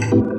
Bye.